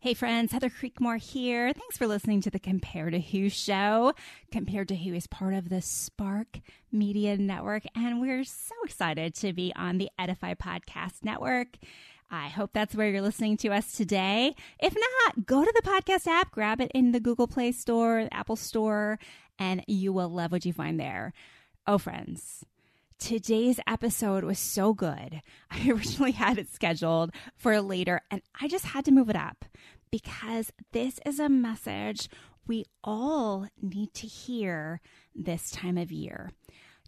Hey friends, Heather Creekmore here. Thanks for listening to the Compare to Who show. Compare to Who is part of the Spark Media Network, and we're so excited to be on the Edify Podcast Network. I hope that's where you're listening to us today. If not, go to the podcast app, grab it in the Google Play Store, Apple Store, and you will love what you find there. Oh, friends, today's episode was so good. I originally had it scheduled for later, and I just had to move it up because this is a message we all need to hear this time of year.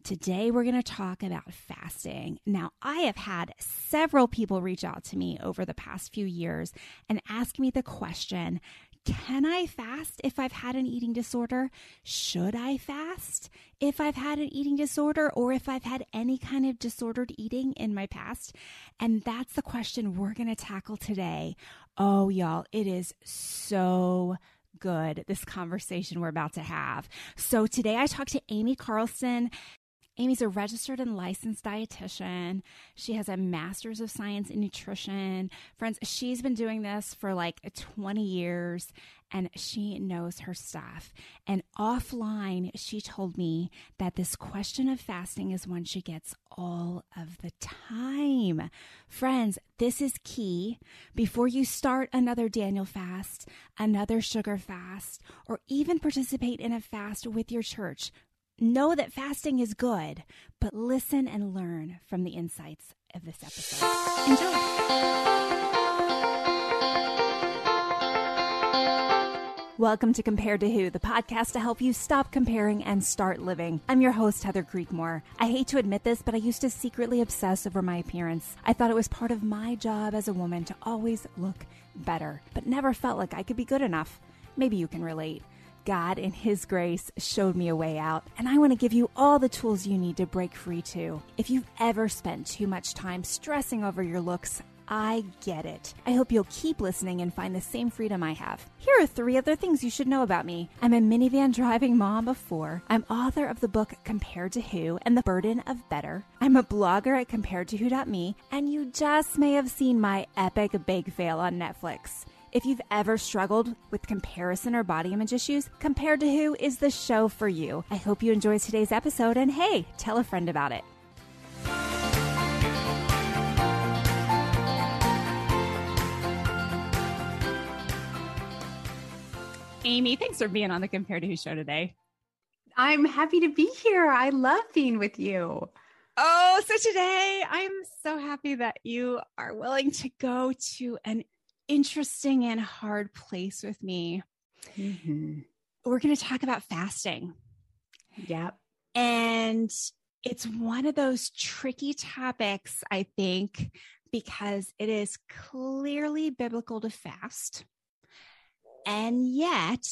Today, we're going to talk about fasting. Now, I have had several people reach out to me over the past few years and ask me the question can I fast if I've had an eating disorder? Should I fast if I've had an eating disorder or if I've had any kind of disordered eating in my past? And that's the question we're going to tackle today. Oh, y'all, it is so good, this conversation we're about to have. So today I talked to Amy Carlson. Amy's a registered and licensed dietitian. She has a master's of science in nutrition. Friends, she's been doing this for like 20 years and she knows her stuff. And offline, she told me that this question of fasting is one she gets all of the time. Friends, this is key. Before you start another Daniel fast, another sugar fast, or even participate in a fast with your church, Know that fasting is good, but listen and learn from the insights of this episode. Enjoy. Welcome to Compare to Who, the podcast to help you stop comparing and start living. I'm your host, Heather Creekmore. I hate to admit this, but I used to secretly obsess over my appearance. I thought it was part of my job as a woman to always look better, but never felt like I could be good enough. Maybe you can relate. God, in His grace, showed me a way out, and I want to give you all the tools you need to break free too. If you've ever spent too much time stressing over your looks, I get it. I hope you'll keep listening and find the same freedom I have. Here are three other things you should know about me. I'm a minivan driving mom of four. I'm author of the book Compared to Who and the Burden of Better. I'm a blogger at comparedtowho.me, and you just may have seen my epic bake fail on Netflix. If you've ever struggled with comparison or body image issues, Compared to Who is the show for you. I hope you enjoyed today's episode and hey, tell a friend about it. Amy, thanks for being on the Compared to Who show today. I'm happy to be here. I love being with you. Oh, so today I'm so happy that you are willing to go to an interesting and hard place with me. Mm-hmm. We're going to talk about fasting. Yep. And it's one of those tricky topics, I think, because it is clearly biblical to fast. And yet,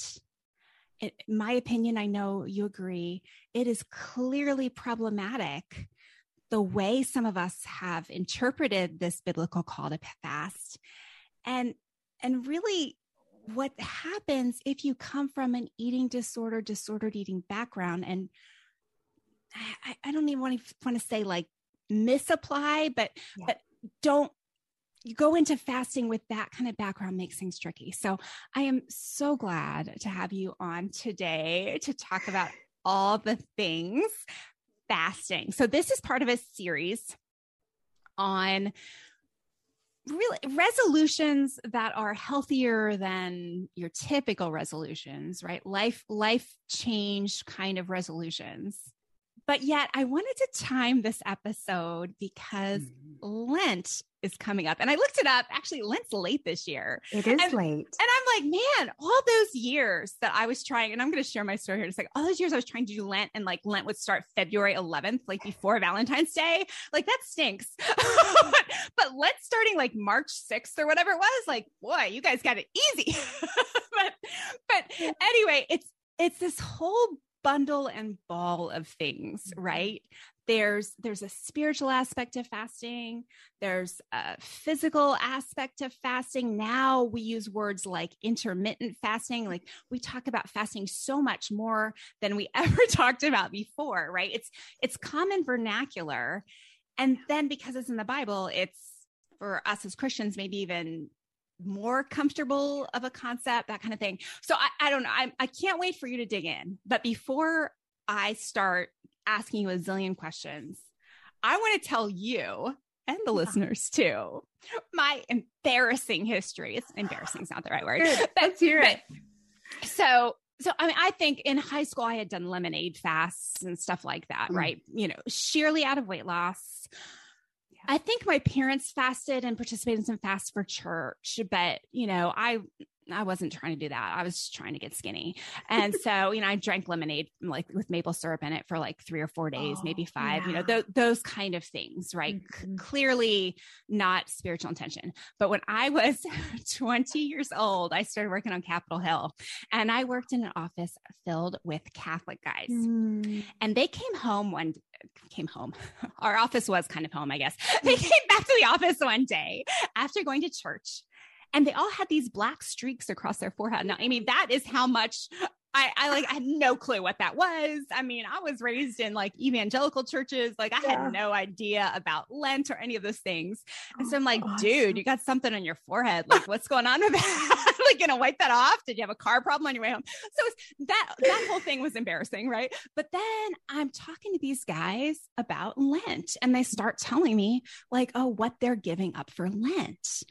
in my opinion, I know you agree, it is clearly problematic the way some of us have interpreted this biblical call to fast and and really what happens if you come from an eating disorder disordered eating background and i, I don't even want to want to say like misapply but yeah. but don't you go into fasting with that kind of background makes things tricky so i am so glad to have you on today to talk about all the things fasting so this is part of a series on really resolutions that are healthier than your typical resolutions right life life change kind of resolutions but yet i wanted to time this episode because mm-hmm. lent is coming up. And I looked it up. Actually, Lent's late this year. It is and, late. And like, man, all those years that I was trying, and I'm going to share my story here. It's like all those years I was trying to do Lent, and like Lent would start February 11th, like before Valentine's Day. Like that stinks. but, Lent starting like March 6th or whatever it was, like, boy, you guys got it easy. but but anyway, it's it's this whole bundle and ball of things, mm-hmm. right? There's there's a spiritual aspect of fasting there's a physical aspect of fasting now we use words like intermittent fasting like we talk about fasting so much more than we ever talked about before right it's it's common vernacular and then because it's in the bible it's for us as christians maybe even more comfortable of a concept, that kind of thing. So I, I don't know. I, I can't wait for you to dig in. But before I start asking you a zillion questions, I want to tell you and the listeners too my embarrassing history. It's embarrassing, is not the right word. Let's hear it. So so I mean, I think in high school I had done lemonade fasts and stuff like that, mm. right? You know, sheerly out of weight loss. I think my parents fasted and participated in some fasts for church, but you know, I I wasn't trying to do that. I was trying to get skinny. And so, you know, I drank lemonade like with maple syrup in it for like three or four days, oh, maybe five, yeah. you know, th- those kind of things, right? Mm-hmm. C- clearly not spiritual intention. But when I was 20 years old, I started working on Capitol Hill and I worked in an office filled with Catholic guys. Mm. And they came home one came home. Our office was kind of home, I guess. They mm. came back to the office one day after going to church and they all had these black streaks across their forehead. Now, I mean, that is how much I, I, like I had no clue what that was. I mean, I was raised in like evangelical churches. Like I yeah. had no idea about Lent or any of those things. And so oh, I'm like, awesome. dude, you got something on your forehead. Like, what's going on with that? like, gonna wipe that off? Did you have a car problem on your way home? So that that whole thing was embarrassing, right? But then I'm talking to these guys about Lent, and they start telling me like, oh, what they're giving up for Lent.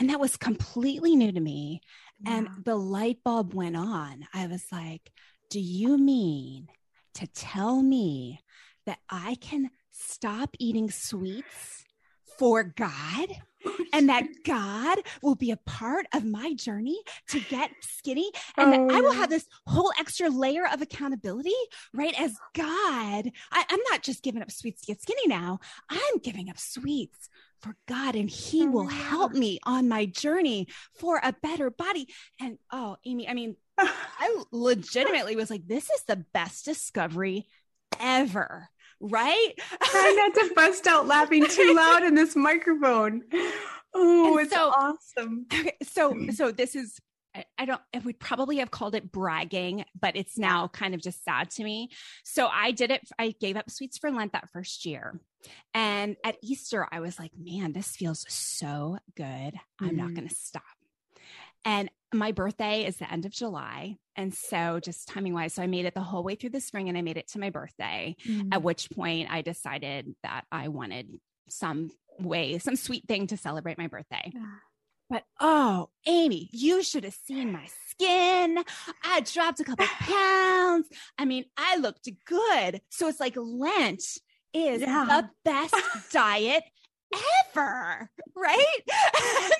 And that was completely new to me. And the light bulb went on. I was like, do you mean to tell me that I can stop eating sweets for God? and that God will be a part of my journey to get skinny, and oh, that I will have this whole extra layer of accountability, right? As God, I, am not just giving up sweets to get skinny now, I'm giving up sweets for God and He oh, will help me on my journey for a better body. And oh, Amy, I mean, I legitimately was like, this is the best discovery ever. Right? Try not to bust out laughing too loud in this microphone. Oh, and it's so, awesome. Okay, so so this is I don't, I would probably have called it bragging, but it's now kind of just sad to me. So I did it. I gave up sweets for Lent that first year. And at Easter, I was like, man, this feels so good. I'm mm-hmm. not going to stop. And my birthday is the end of July. And so, just timing wise, so I made it the whole way through the spring and I made it to my birthday, mm-hmm. at which point I decided that I wanted some way, some sweet thing to celebrate my birthday. Yeah. But oh, Amy, you should have seen my skin. I dropped a couple pounds. I mean, I looked good. So it's like Lent is yeah. the best diet ever, right?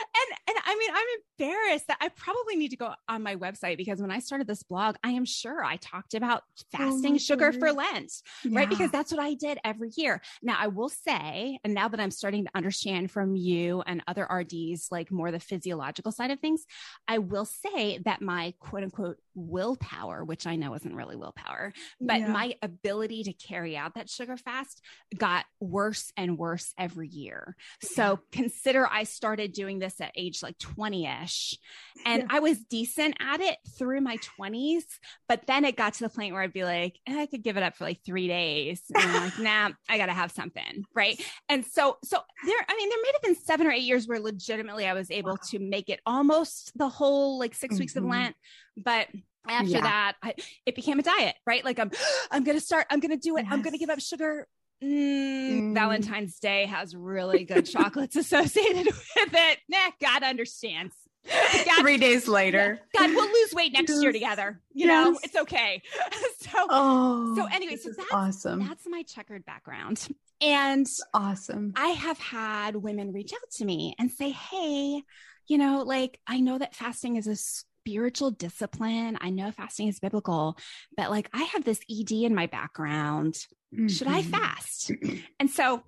and and I mean I'm embarrassed that I probably need to go on my website because when I started this blog, I am sure I talked about oh fasting oh sugar for Lent, yeah. right? Because that's what I did every year. Now I will say, and now that I'm starting to understand from you and other RDs like more the physiological side of things, I will say that my quote unquote willpower, which I know isn't really willpower, but yeah. my ability to carry out that sugar fast got worse and worse every year. So consider I started doing this at age like 20 ish and yeah. I was decent at it through my 20s, but then it got to the point where I'd be like, eh, I could give it up for like three days. And I'm like, nah, I got to have something. Right. And so, so there, I mean, there may have been seven or eight years where legitimately I was able wow. to make it almost the whole like 6 mm-hmm. weeks of mm-hmm. Lent. But after yeah. that, I, it became a diet, right? Like I'm, I'm going to start, I'm going to do it. Yes. I'm going to give up sugar. Mm, mm. Valentine's Day has really good chocolates associated with it. Nah, God understands. God, Three days later, God, we'll lose weight next yes. year together. You yes. know, it's okay. so, oh, so anyway, so that's awesome. That's my checkered background, and that's awesome. I have had women reach out to me and say, "Hey, you know, like I know that fasting is a spiritual discipline. I know fasting is biblical, but like I have this ED in my background. Mm-hmm. Should I mm-hmm. fast? And so,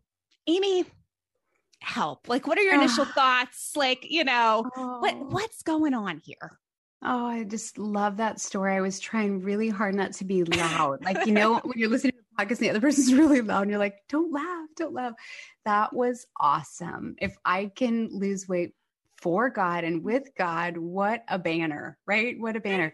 Amy, help. Like, what are your initial thoughts? Like, you know, oh. what what's going on here? Oh, I just love that story. I was trying really hard not to be loud. Like, you know, when you're listening to the podcast, and the other person's really loud and you're like, don't laugh, don't laugh. That was awesome. If I can lose weight for God and with God, what a banner, right? What a banner.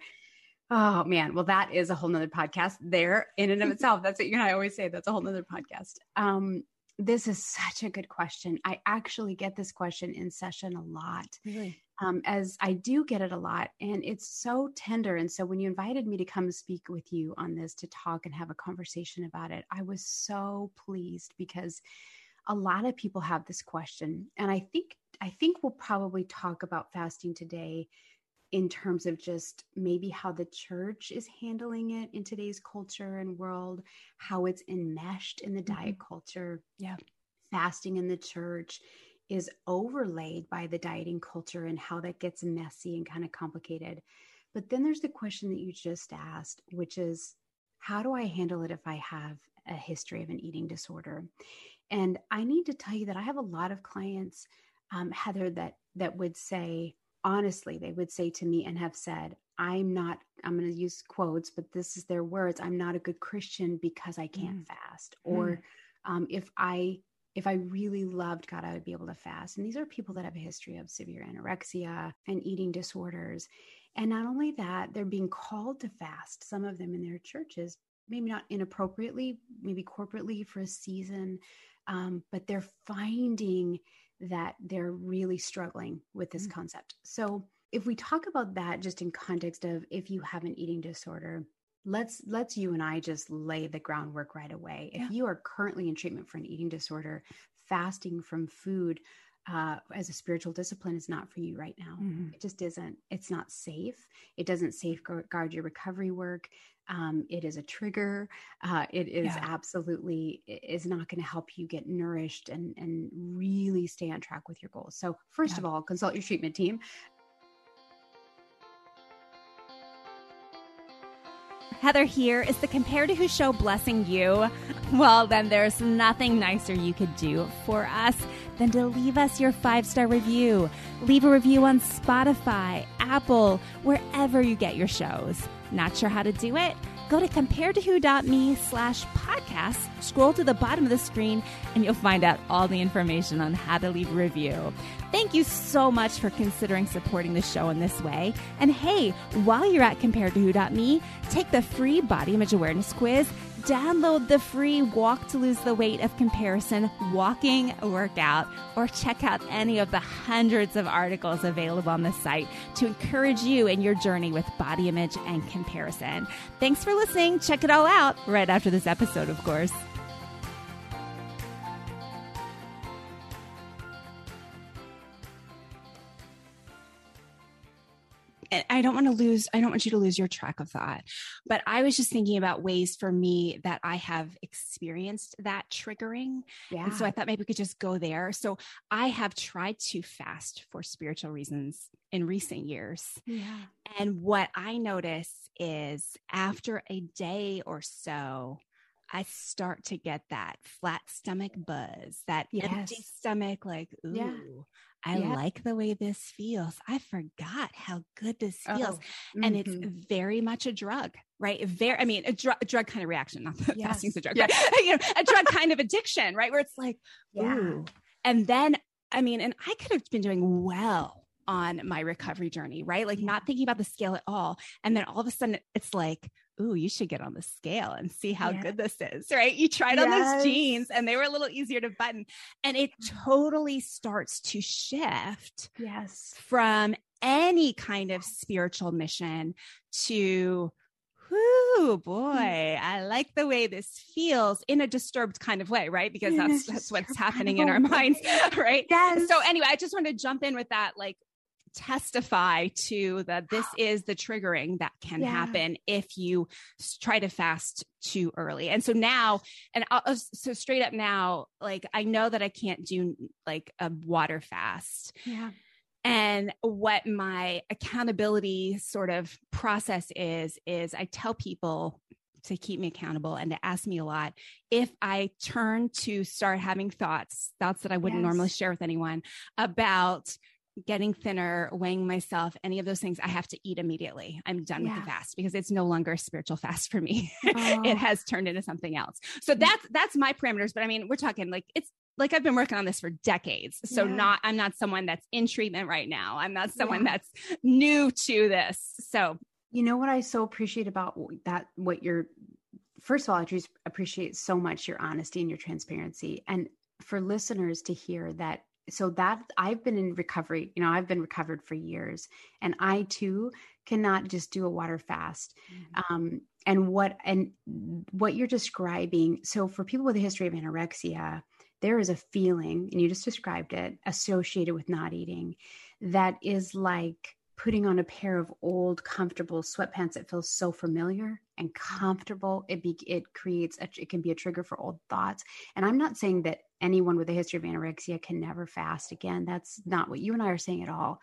Oh man. Well, that is a whole nother podcast there in and of itself. That's what you and I always say. That's a whole nother podcast. Um, this is such a good question. I actually get this question in session a lot. Really? Um, as I do get it a lot, and it's so tender. And so, when you invited me to come speak with you on this to talk and have a conversation about it, I was so pleased because a lot of people have this question, and I think I think we'll probably talk about fasting today in terms of just maybe how the church is handling it in today's culture and world, how it's enmeshed in the mm-hmm. diet culture. Yeah. Fasting in the church is overlaid by the dieting culture and how that gets messy and kind of complicated. But then there's the question that you just asked, which is how do I handle it if I have a history of an eating disorder? And I need to tell you that I have a lot of clients, um, Heather, that that would say, honestly, they would say to me and have said, I'm not, I'm going to use quotes, but this is their words. I'm not a good Christian because I can't mm. fast. Or mm. um, if I, if I really loved God, I would be able to fast. And these are people that have a history of severe anorexia and eating disorders. And not only that, they're being called to fast, some of them in their churches, maybe not inappropriately, maybe corporately for a season, um, but they're finding that they're really struggling with this mm-hmm. concept. So, if we talk about that just in context of if you have an eating disorder, let's let's you and I just lay the groundwork right away. Yeah. If you are currently in treatment for an eating disorder, fasting from food uh, as a spiritual discipline is not for you right now. Mm-hmm. It just isn't. It's not safe. It doesn't safeguard your recovery work. Um, it is a trigger. Uh, it is yeah. absolutely it is not going to help you get nourished and and really stay on track with your goals. So first yeah. of all, consult your treatment team. Heather here. Is the Compare to Who show blessing you? Well, then there's nothing nicer you could do for us than to leave us your five star review. Leave a review on Spotify, Apple, wherever you get your shows. Not sure how to do it? Go to comparetowho.me slash podcast, scroll to the bottom of the screen, and you'll find out all the information on how to leave a review. Thank you so much for considering supporting the show in this way. And hey, while you're at comparetowho.me, take the free body image awareness quiz download the free Walk to Lose the Weight of Comparison walking workout or check out any of the hundreds of articles available on the site to encourage you in your journey with body image and comparison. Thanks for listening. Check it all out right after this episode, of course. I don't want to lose, I don't want you to lose your track of thought. But I was just thinking about ways for me that I have experienced that triggering. Yeah. And so I thought maybe we could just go there. So I have tried to fast for spiritual reasons in recent years. Yeah. And what I notice is after a day or so, I start to get that flat stomach buzz, that yes. empty stomach, like, ooh, yeah. I yeah. like the way this feels. I forgot how good this feels. Oh, mm-hmm. And it's mm-hmm. very much a drug, right? Very, I mean, a, dr- a drug kind of reaction, not that yes. fasting's a drug, yes. but you know, a drug kind of addiction, right? Where it's like, yeah. ooh. And then, I mean, and I could have been doing well on my recovery journey, right? Like not thinking about the scale at all. And then all of a sudden it's like, ooh, you should get on the scale and see how yes. good this is, right? You tried yes. on those jeans and they were a little easier to button. And it mm. totally starts to shift yes. from any kind of spiritual mission to Whoo, boy, mm. I like the way this feels in a disturbed kind of way, right? Because that's that's what's happening in our minds, right? Yes. So anyway, I just wanted to jump in with that, like testify to that this is the triggering that can yeah. happen if you try to fast too early. And so now, and I'll, so straight up now, like I know that I can't do like a water fast. Yeah. And what my accountability sort of process is, is I tell people to keep me accountable and to ask me a lot. If I turn to start having thoughts, thoughts that I wouldn't yes. normally share with anyone about getting thinner, weighing myself, any of those things, I have to eat immediately. I'm done yeah. with the fast because it's no longer a spiritual fast for me. Oh. it has turned into something else. So mm. that's that's my parameters. But I mean, we're talking like it's like I've been working on this for decades. So yeah. not I'm not someone that's in treatment right now. I'm not someone yeah. that's new to this. So you know what I so appreciate about that what you're first of all, I just appreciate so much your honesty and your transparency. And for listeners to hear that so that I've been in recovery, you know, I've been recovered for years and I too cannot just do a water fast. Mm-hmm. Um, and what and what you're describing, so for people with a history of anorexia, there is a feeling, and you just described it, associated with not eating that is like putting on a pair of old comfortable sweatpants that feels so familiar and comfortable it be it creates a, it can be a trigger for old thoughts and i'm not saying that anyone with a history of anorexia can never fast again that's not what you and i are saying at all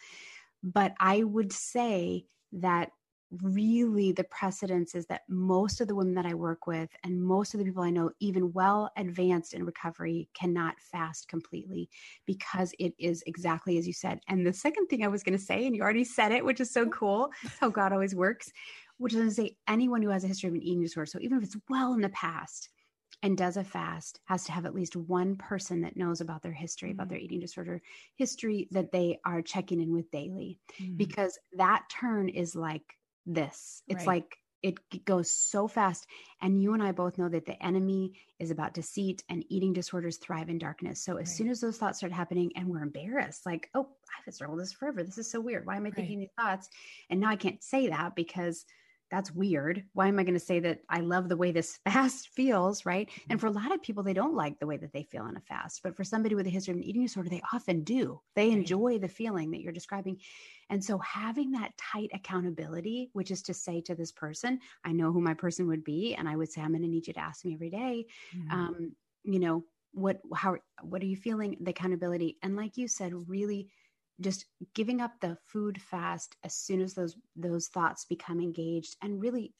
but i would say that really the precedence is that most of the women that I work with and most of the people I know, even well advanced in recovery, cannot fast completely because it is exactly as you said. And the second thing I was going to say, and you already said it, which is so cool, how God always works, which is to say anyone who has a history of an eating disorder, so even if it's well in the past, and does a fast has to have at least one person that knows about their history, mm-hmm. about their eating disorder history that they are checking in with daily. Mm-hmm. Because that turn is like this. It's right. like it goes so fast. And you and I both know that the enemy is about deceit and eating disorders thrive in darkness. So as right. soon as those thoughts start happening and we're embarrassed, like, oh, I've struggled this forever. This is so weird. Why am I right. thinking these thoughts? And now I can't say that because that's weird. Why am I going to say that I love the way this fast feels, right? Mm-hmm. And for a lot of people, they don't like the way that they feel in a fast. But for somebody with a history of an eating disorder, they often do. They right. enjoy the feeling that you're describing. And so having that tight accountability, which is to say to this person, I know who my person would be, and I would say, I'm going to need you to ask me every day, mm-hmm. um, you know, what, how, what are you feeling? The accountability. And like you said, really just giving up the food fast as soon as those those thoughts become engaged and really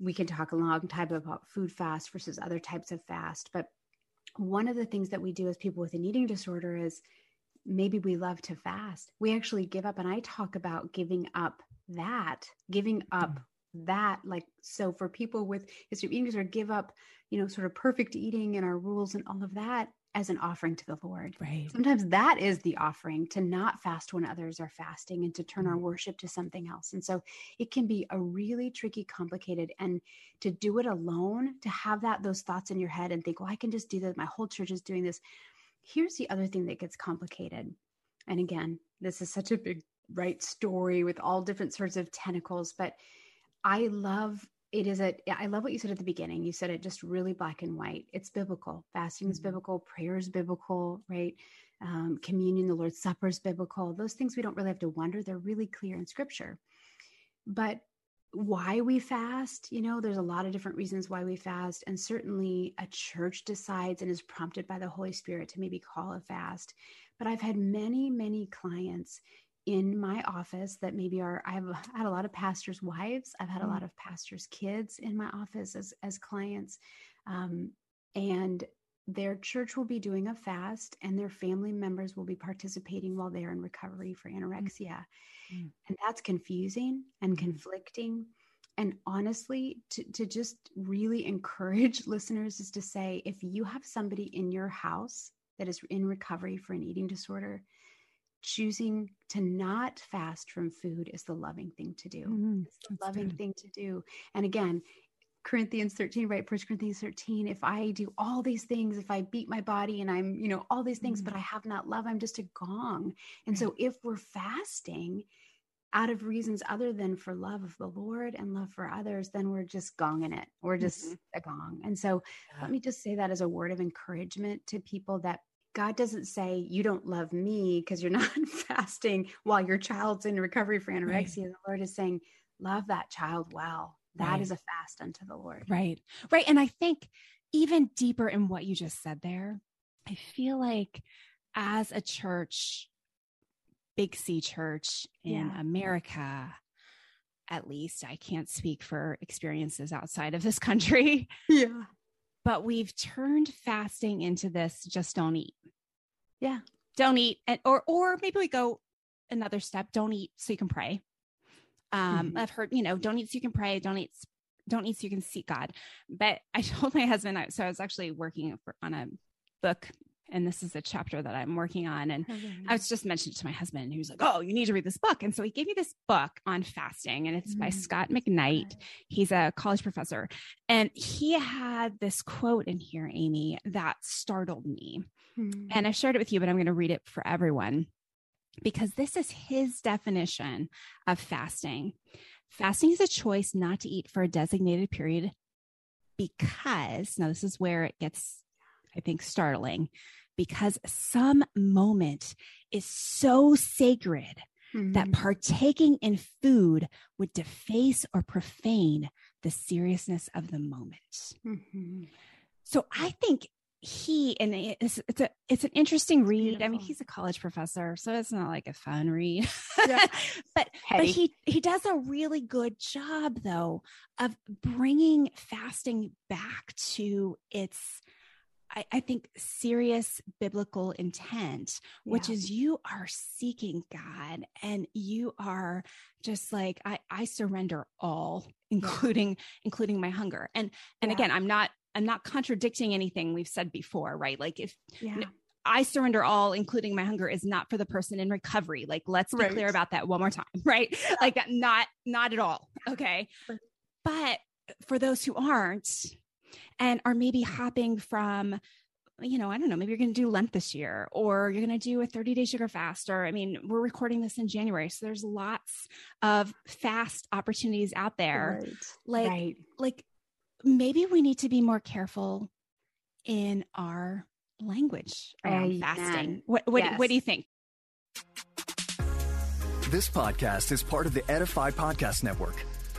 we can talk a long time about food fast versus other types of fast but one of the things that we do as people with an eating disorder is maybe we love to fast we actually give up and i talk about giving up that giving up mm. that like so for people with history of eating disorder give up you know sort of perfect eating and our rules and all of that as an offering to the Lord. Right. Sometimes that is the offering to not fast when others are fasting and to turn our worship to something else. And so it can be a really tricky, complicated, and to do it alone, to have that those thoughts in your head and think, well, I can just do that. My whole church is doing this. Here's the other thing that gets complicated. And again, this is such a big right story with all different sorts of tentacles, but I love it is a i love what you said at the beginning. You said it just really black and white. It's biblical. Fasting mm-hmm. is biblical. Prayer is biblical right? Um, communion the lord's supper is biblical. Those things we don't really have to wonder. They're really clear in scripture. But why we fast you know there's a lot of different reasons why we fast. And certainly a church decides and is prompted by the holy spirit to maybe call a fast. But i've had many many clients in my office that maybe are I have had a lot of pastors' wives. I've had a mm. lot of pastors' kids in my office as as clients, um, and their church will be doing a fast, and their family members will be participating while they're in recovery for mm. anorexia, mm. and that's confusing and mm. conflicting. And honestly, to, to just really encourage listeners is to say if you have somebody in your house that is in recovery for an eating disorder, choosing to not fast from food is the loving thing to do. Mm-hmm. It's the loving good. thing to do. And again, Corinthians 13, right? First Corinthians 13. If I do all these things, if I beat my body and I'm, you know, all these things, mm-hmm. but I have not love, I'm just a gong. And right. so if we're fasting out of reasons other than for love of the Lord and love for others, then we're just gonging it. We're just mm-hmm. a gong. And so yeah. let me just say that as a word of encouragement to people that God doesn't say you don't love me because you're not fasting while your child's in recovery for anorexia. Right. The Lord is saying, love that child well. That right. is a fast unto the Lord. Right. Right. And I think even deeper in what you just said there, I feel like as a church, Big C church in yeah. America, at least, I can't speak for experiences outside of this country. Yeah but we've turned fasting into this just don't eat. Yeah. Don't eat. And, or, or maybe we go another step. Don't eat so you can pray. Um, mm-hmm. I've heard, you know, don't eat so you can pray. Don't eat, don't eat so you can seek God. But I told my husband, so I was actually working for, on a book and this is a chapter that I'm working on. And I was just mentioning it to my husband, and he was like, "Oh, you need to read this book." And so he gave me this book on fasting, and it's mm-hmm. by Scott Scot McKnight. He's a college professor, and he had this quote in here, Amy, that startled me. Mm-hmm. And I shared it with you, but I'm going to read it for everyone because this is his definition of fasting. Fasting is a choice not to eat for a designated period because now this is where it gets, I think, startling because some moment is so sacred mm-hmm. that partaking in food would deface or profane the seriousness of the moment. Mm-hmm. So I think he and it's it's a it's an interesting read. I mean, he's a college professor, so it's not like a fun read. Yeah. but but he he does a really good job though of bringing fasting back to its I, I think serious biblical intent, which yeah. is you are seeking God and you are just like I I surrender all, including yeah. including my hunger. And and again, I'm not I'm not contradicting anything we've said before, right? Like if yeah. I surrender all, including my hunger, is not for the person in recovery. Like, let's be right. clear about that one more time, right? Yeah. Like, not not at all. Okay, but for those who aren't and are maybe mm-hmm. hopping from you know, I don't know, maybe you're going to do Lent this year or you're going to do a 30 day sugar fast. Or, I mean, we're recording this in January. So there's lots of fast opportunities out there. Right. Like, right. like maybe we need to be more careful in our language around fasting. What what, yes. what do you think? This podcast is part of the Edify Podcast Network.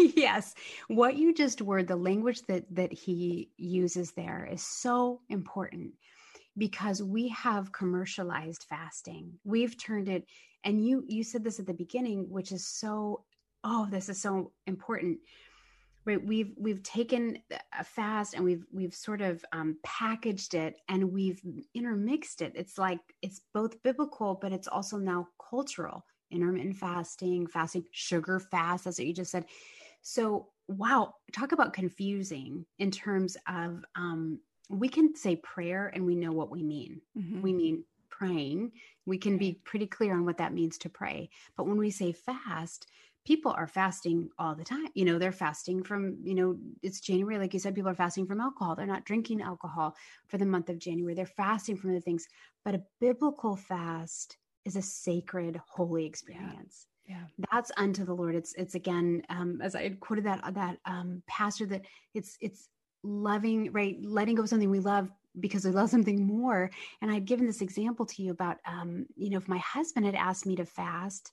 yes. What you just word the language that that he uses there is so important because we have commercialized fasting. We've turned it and you you said this at the beginning which is so oh this is so important. Right? We've we've taken a fast and we've we've sort of um, packaged it and we've intermixed it. It's like it's both biblical but it's also now cultural. Intermittent fasting fasting sugar fast that's what you just said so wow talk about confusing in terms of um, we can say prayer and we know what we mean mm-hmm. we mean praying we can be pretty clear on what that means to pray but when we say fast people are fasting all the time. You know, they're fasting from, you know, it's January. Like you said, people are fasting from alcohol. They're not drinking alcohol for the month of January. They're fasting from the things. But a biblical fast is a sacred, holy experience. Yeah. That's unto the Lord. It's it's again, um, as I had quoted that that um pastor that it's it's loving, right, letting go of something we love because we love something more. And I'd given this example to you about um, you know, if my husband had asked me to fast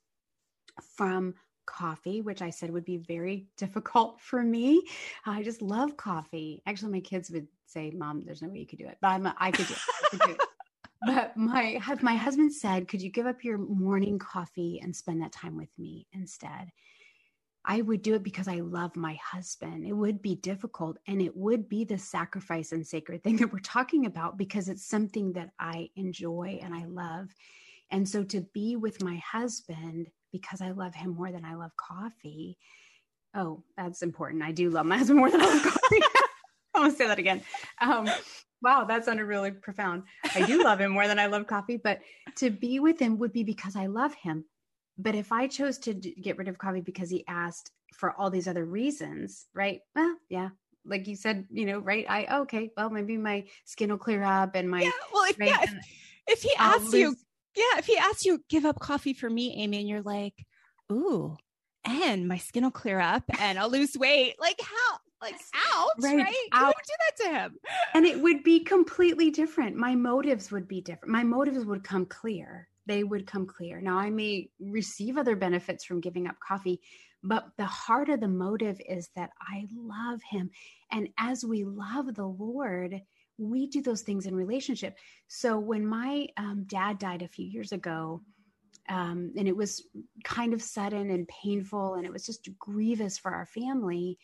from coffee, which I said would be very difficult for me. I just love coffee. Actually, my kids would say, "Mom, there's no way you could do it," but I'm I could do it. I could do it. but my my husband said, "Could you give up your morning coffee and spend that time with me instead?" I would do it because I love my husband. It would be difficult and it would be the sacrifice and sacred thing that we're talking about because it's something that I enjoy and I love. And so to be with my husband because I love him more than I love coffee. Oh, that's important. I do love my husband more than I love coffee. I'm gonna say that again. Um, wow, that sounded really profound. I do love him more than I love coffee, but to be with him would be because I love him. But if I chose to d- get rid of coffee because he asked for all these other reasons, right? Well, yeah, like you said, you know, right? I oh, okay, well, maybe my skin will clear up and my yeah. Well, if, right, yeah, if, if he asks you, yeah, if he asks you, give up coffee for me, Amy, and you're like, ooh, and my skin will clear up and I'll lose weight. Like how? Like ouch, right? right? Ouch. do that to him. And it would be completely different. My motives would be different. My motives would come clear. They would come clear. Now I may receive other benefits from giving up coffee, but the heart of the motive is that I love him. And as we love the Lord, we do those things in relationship. So when my um, dad died a few years ago, um, and it was kind of sudden and painful, and it was just grievous for our family.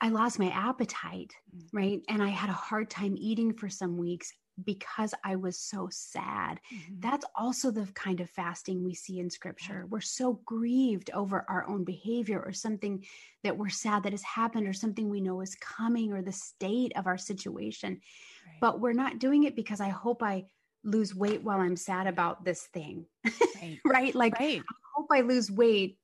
I lost my appetite, mm. right? And I had a hard time eating for some weeks because I was so sad. Mm-hmm. That's also the kind of fasting we see in scripture. We're so grieved over our own behavior or something that we're sad that has happened or something we know is coming or the state of our situation. Right. But we're not doing it because I hope I lose weight while I'm sad about this thing. Right. right? Like right. I hope I lose weight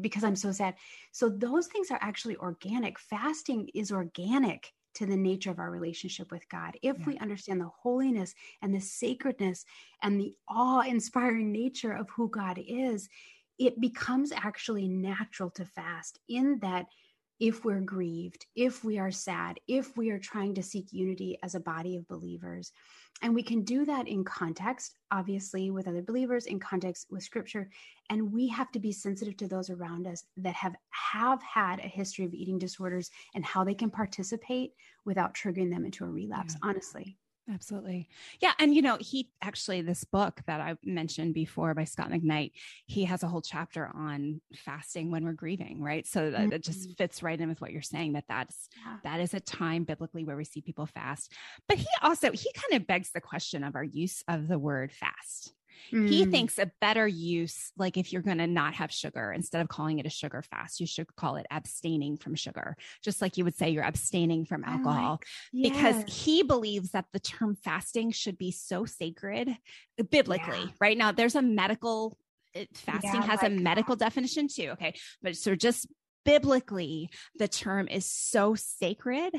because I'm so sad. So those things are actually organic. Fasting is organic to the nature of our relationship with God. If yeah. we understand the holiness and the sacredness and the awe inspiring nature of who God is, it becomes actually natural to fast in that if we're grieved, if we are sad, if we are trying to seek unity as a body of believers. And we can do that in context, obviously, with other believers, in context with scripture. And we have to be sensitive to those around us that have, have had a history of eating disorders and how they can participate without triggering them into a relapse, yeah. honestly. Absolutely. Yeah. And, you know, he actually, this book that I mentioned before by Scot McKnight, he has a whole chapter on fasting when we're grieving, right? So that, mm-hmm. it just fits right in with what you're saying that that's, yeah. that is a time biblically where we see people fast. But he also, he kind of begs the question of our use of the word fast. Mm. He thinks a better use, like if you're going to not have sugar, instead of calling it a sugar fast, you should call it abstaining from sugar, just like you would say you're abstaining from alcohol, like, yes. because he believes that the term fasting should be so sacred uh, biblically. Yeah. Right now, there's a medical uh, fasting yeah, has like, a medical definition too. Okay. But so just biblically, the term is so sacred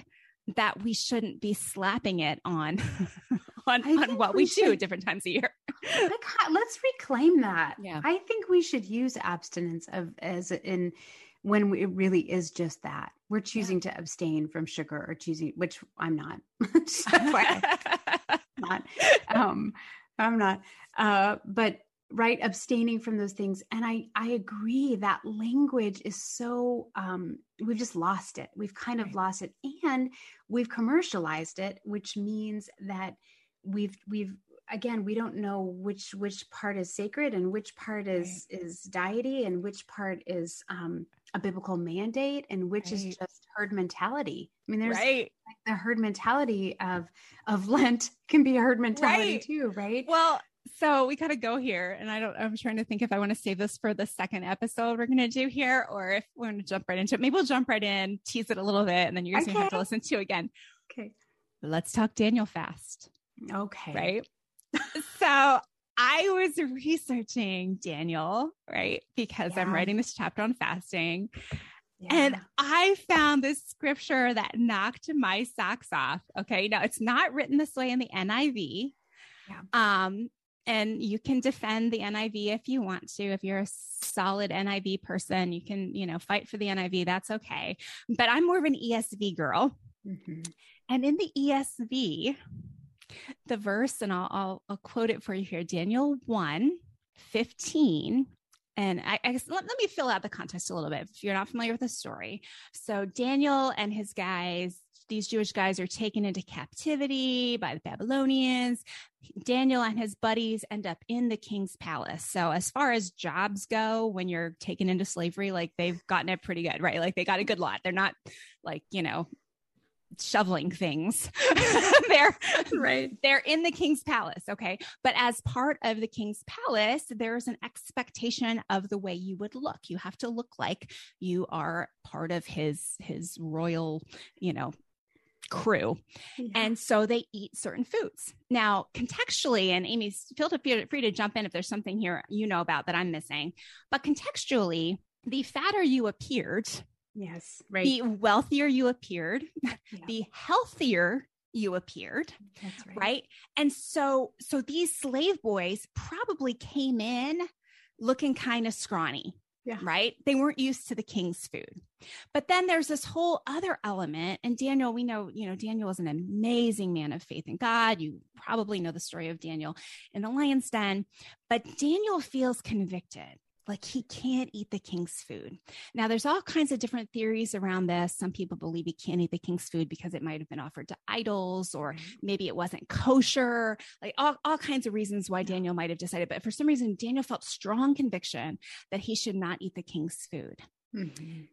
that we shouldn't be slapping it on on, on what we, we do different times a year. let's reclaim that. Yeah. I think we should use abstinence of as in when it really is just that. We're choosing yeah. to abstain from sugar or choosing which I'm not. not. Um I'm not. Uh but right abstaining from those things and i i agree that language is so um we've just lost it we've kind of right. lost it and we've commercialized it which means that we've we've again we don't know which which part is sacred and which part is right. is deity and which part is um a biblical mandate and which right. is just herd mentality i mean there's right. like the herd mentality of of lent can be a herd mentality too right well so we gotta go here and i don't i'm trying to think if i want to save this for the second episode we're gonna do here or if we're gonna jump right into it maybe we'll jump right in tease it a little bit and then you're okay. gonna have to listen to again okay let's talk daniel fast okay right so i was researching daniel right because yeah. i'm writing this chapter on fasting yeah. And I found this scripture that knocked my socks off. Okay. Now it's not written this way in the NIV. Yeah. Um, and you can defend the NIV if you want to. If you're a solid NIV person, you can, you know, fight for the NIV. That's okay. But I'm more of an ESV girl. Mm-hmm. And in the ESV, the verse, and I'll, I'll, I'll, quote it for you here Daniel 1 15. And I, I guess let, let me fill out the context a little bit if you're not familiar with the story. So, Daniel and his guys these Jewish guys are taken into captivity by the Babylonians. Daniel and his buddies end up in the king's palace. So, as far as jobs go, when you're taken into slavery, like they've gotten it pretty good, right? Like they got a good lot. They're not like, you know, shoveling things. they're right. They're in the king's palace, okay? But as part of the king's palace, there's an expectation of the way you would look. You have to look like you are part of his his royal, you know, crew. Yeah. And so they eat certain foods. Now, contextually, and Amy, feel feel free to jump in if there's something here you know about that I'm missing, but contextually, the fatter you appeared, yes, right, the wealthier you appeared, yeah. the healthier you appeared right. right and so so these slave boys probably came in looking kind of scrawny yeah. Right. They weren't used to the king's food. But then there's this whole other element. And Daniel, we know, you know, Daniel was an amazing man of faith in God. You probably know the story of Daniel in the lion's den. But Daniel feels convicted like he can't eat the king's food. Now, there's all kinds of different theories around this. Some people believe he can't eat the king's food because it might have been offered to idols, or mm-hmm. maybe it wasn't kosher, like all, all kinds of reasons why Daniel might have decided. But for some reason, Daniel felt strong conviction that he should not eat the king's food. Mm-hmm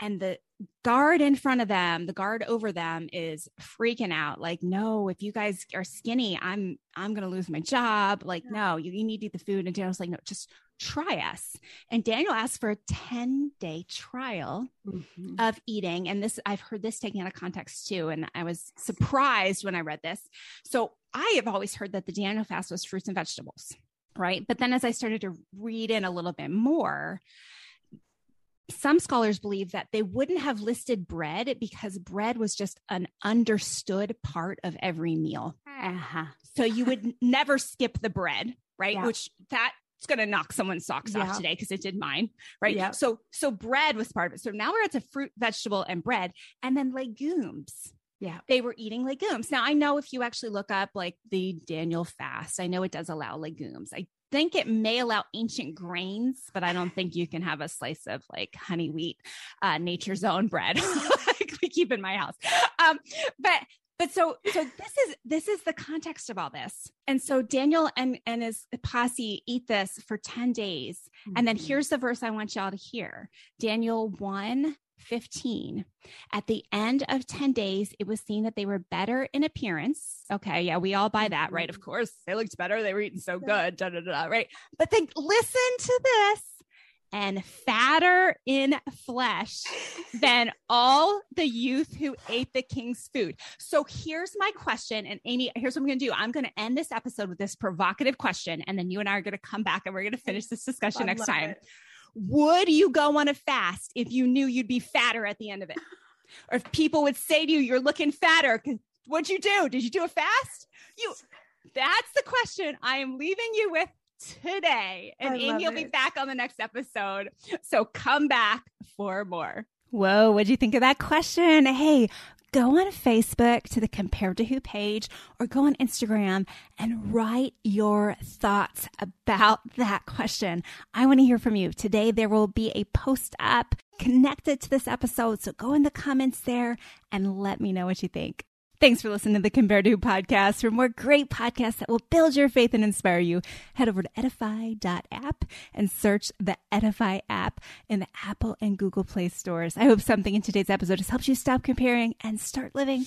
and the guard in front of them the guard over them is freaking out like no if you guys are skinny i'm i'm gonna lose my job. Like no you, you need to eat the food. And daniel's like no just try us. And daniel asked for a 10 day trial mm-hmm. of eating. And this i've heard this taken out of context too. And i was surprised when i read this. So i have always heard that the daniel fast was fruits and vegetables right? But then as i started to read in a little bit more some scholars believe that they wouldn't have listed bread because bread was just an understood part of every meal. Uh-huh. So you would never skip the bread, right? Yeah. Which that's going to knock someone's socks yeah. off today because it did mine, right? Yeah. So so bread was part of it. So now we're at a fruit, vegetable, and bread, and then legumes. Yeah. They were eating legumes. Now, I know if you actually look up like the Daniel fast, I know it does allow legumes. I think it may allow ancient grains, but I don't think you can have a slice of like honey wheat, uh, nature's own bread like we keep in my house. Um, but but so so this is this is the context of all this and so daniel and and his posse eat this for 10 days mm-hmm. and then mm-hmm. here's the verse i want y'all to hear daniel 1 15. At the end of 10 days, it was seen that they were better in appearance. Okay. Yeah. We all buy that, right? Of mm-hmm. course. They looked better. They were eating so good. Da, da, da, right. But then listen to this and fatter in flesh than all the youth who ate the king's food. So here's my question. And Amy, here's what I'm going to do I'm going to end this episode with this provocative question. And then you and I are going to come back and we're going to finish this discussion next time. It. Would you go on a fast if you knew you'd be fatter at the end of it? Or if people would say to you, you're looking fatter, what'd you do? Did you do a fast? You that's the question I am leaving you with today. And Amy will be back on the next episode. So come back for more. Whoa, what'd you think of that question? Hey, go on Facebook to the Compared to Who page or go on Instagram and write your thoughts about that question. I want to hear from you. Today, there will be a post up connected to this episode. So go in the comments there and let me know what you think. Thanks for listening to the Compare to podcast. For more great podcasts that will build your faith and inspire you, head over to edify.app and search the Edify app in the Apple and Google Play stores. I hope something in today's episode has helped you stop comparing and start living.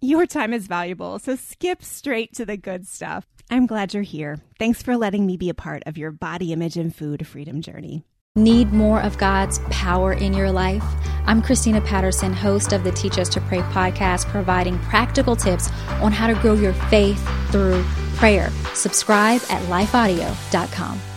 you. Your time is valuable, so skip straight to the good stuff. I'm glad you're here. Thanks for letting me be a part of your body image and food freedom journey. Need more of God's power in your life? I'm Christina Patterson, host of the Teach Us to Pray podcast, providing practical tips on how to grow your faith through prayer. Subscribe at lifeaudio.com.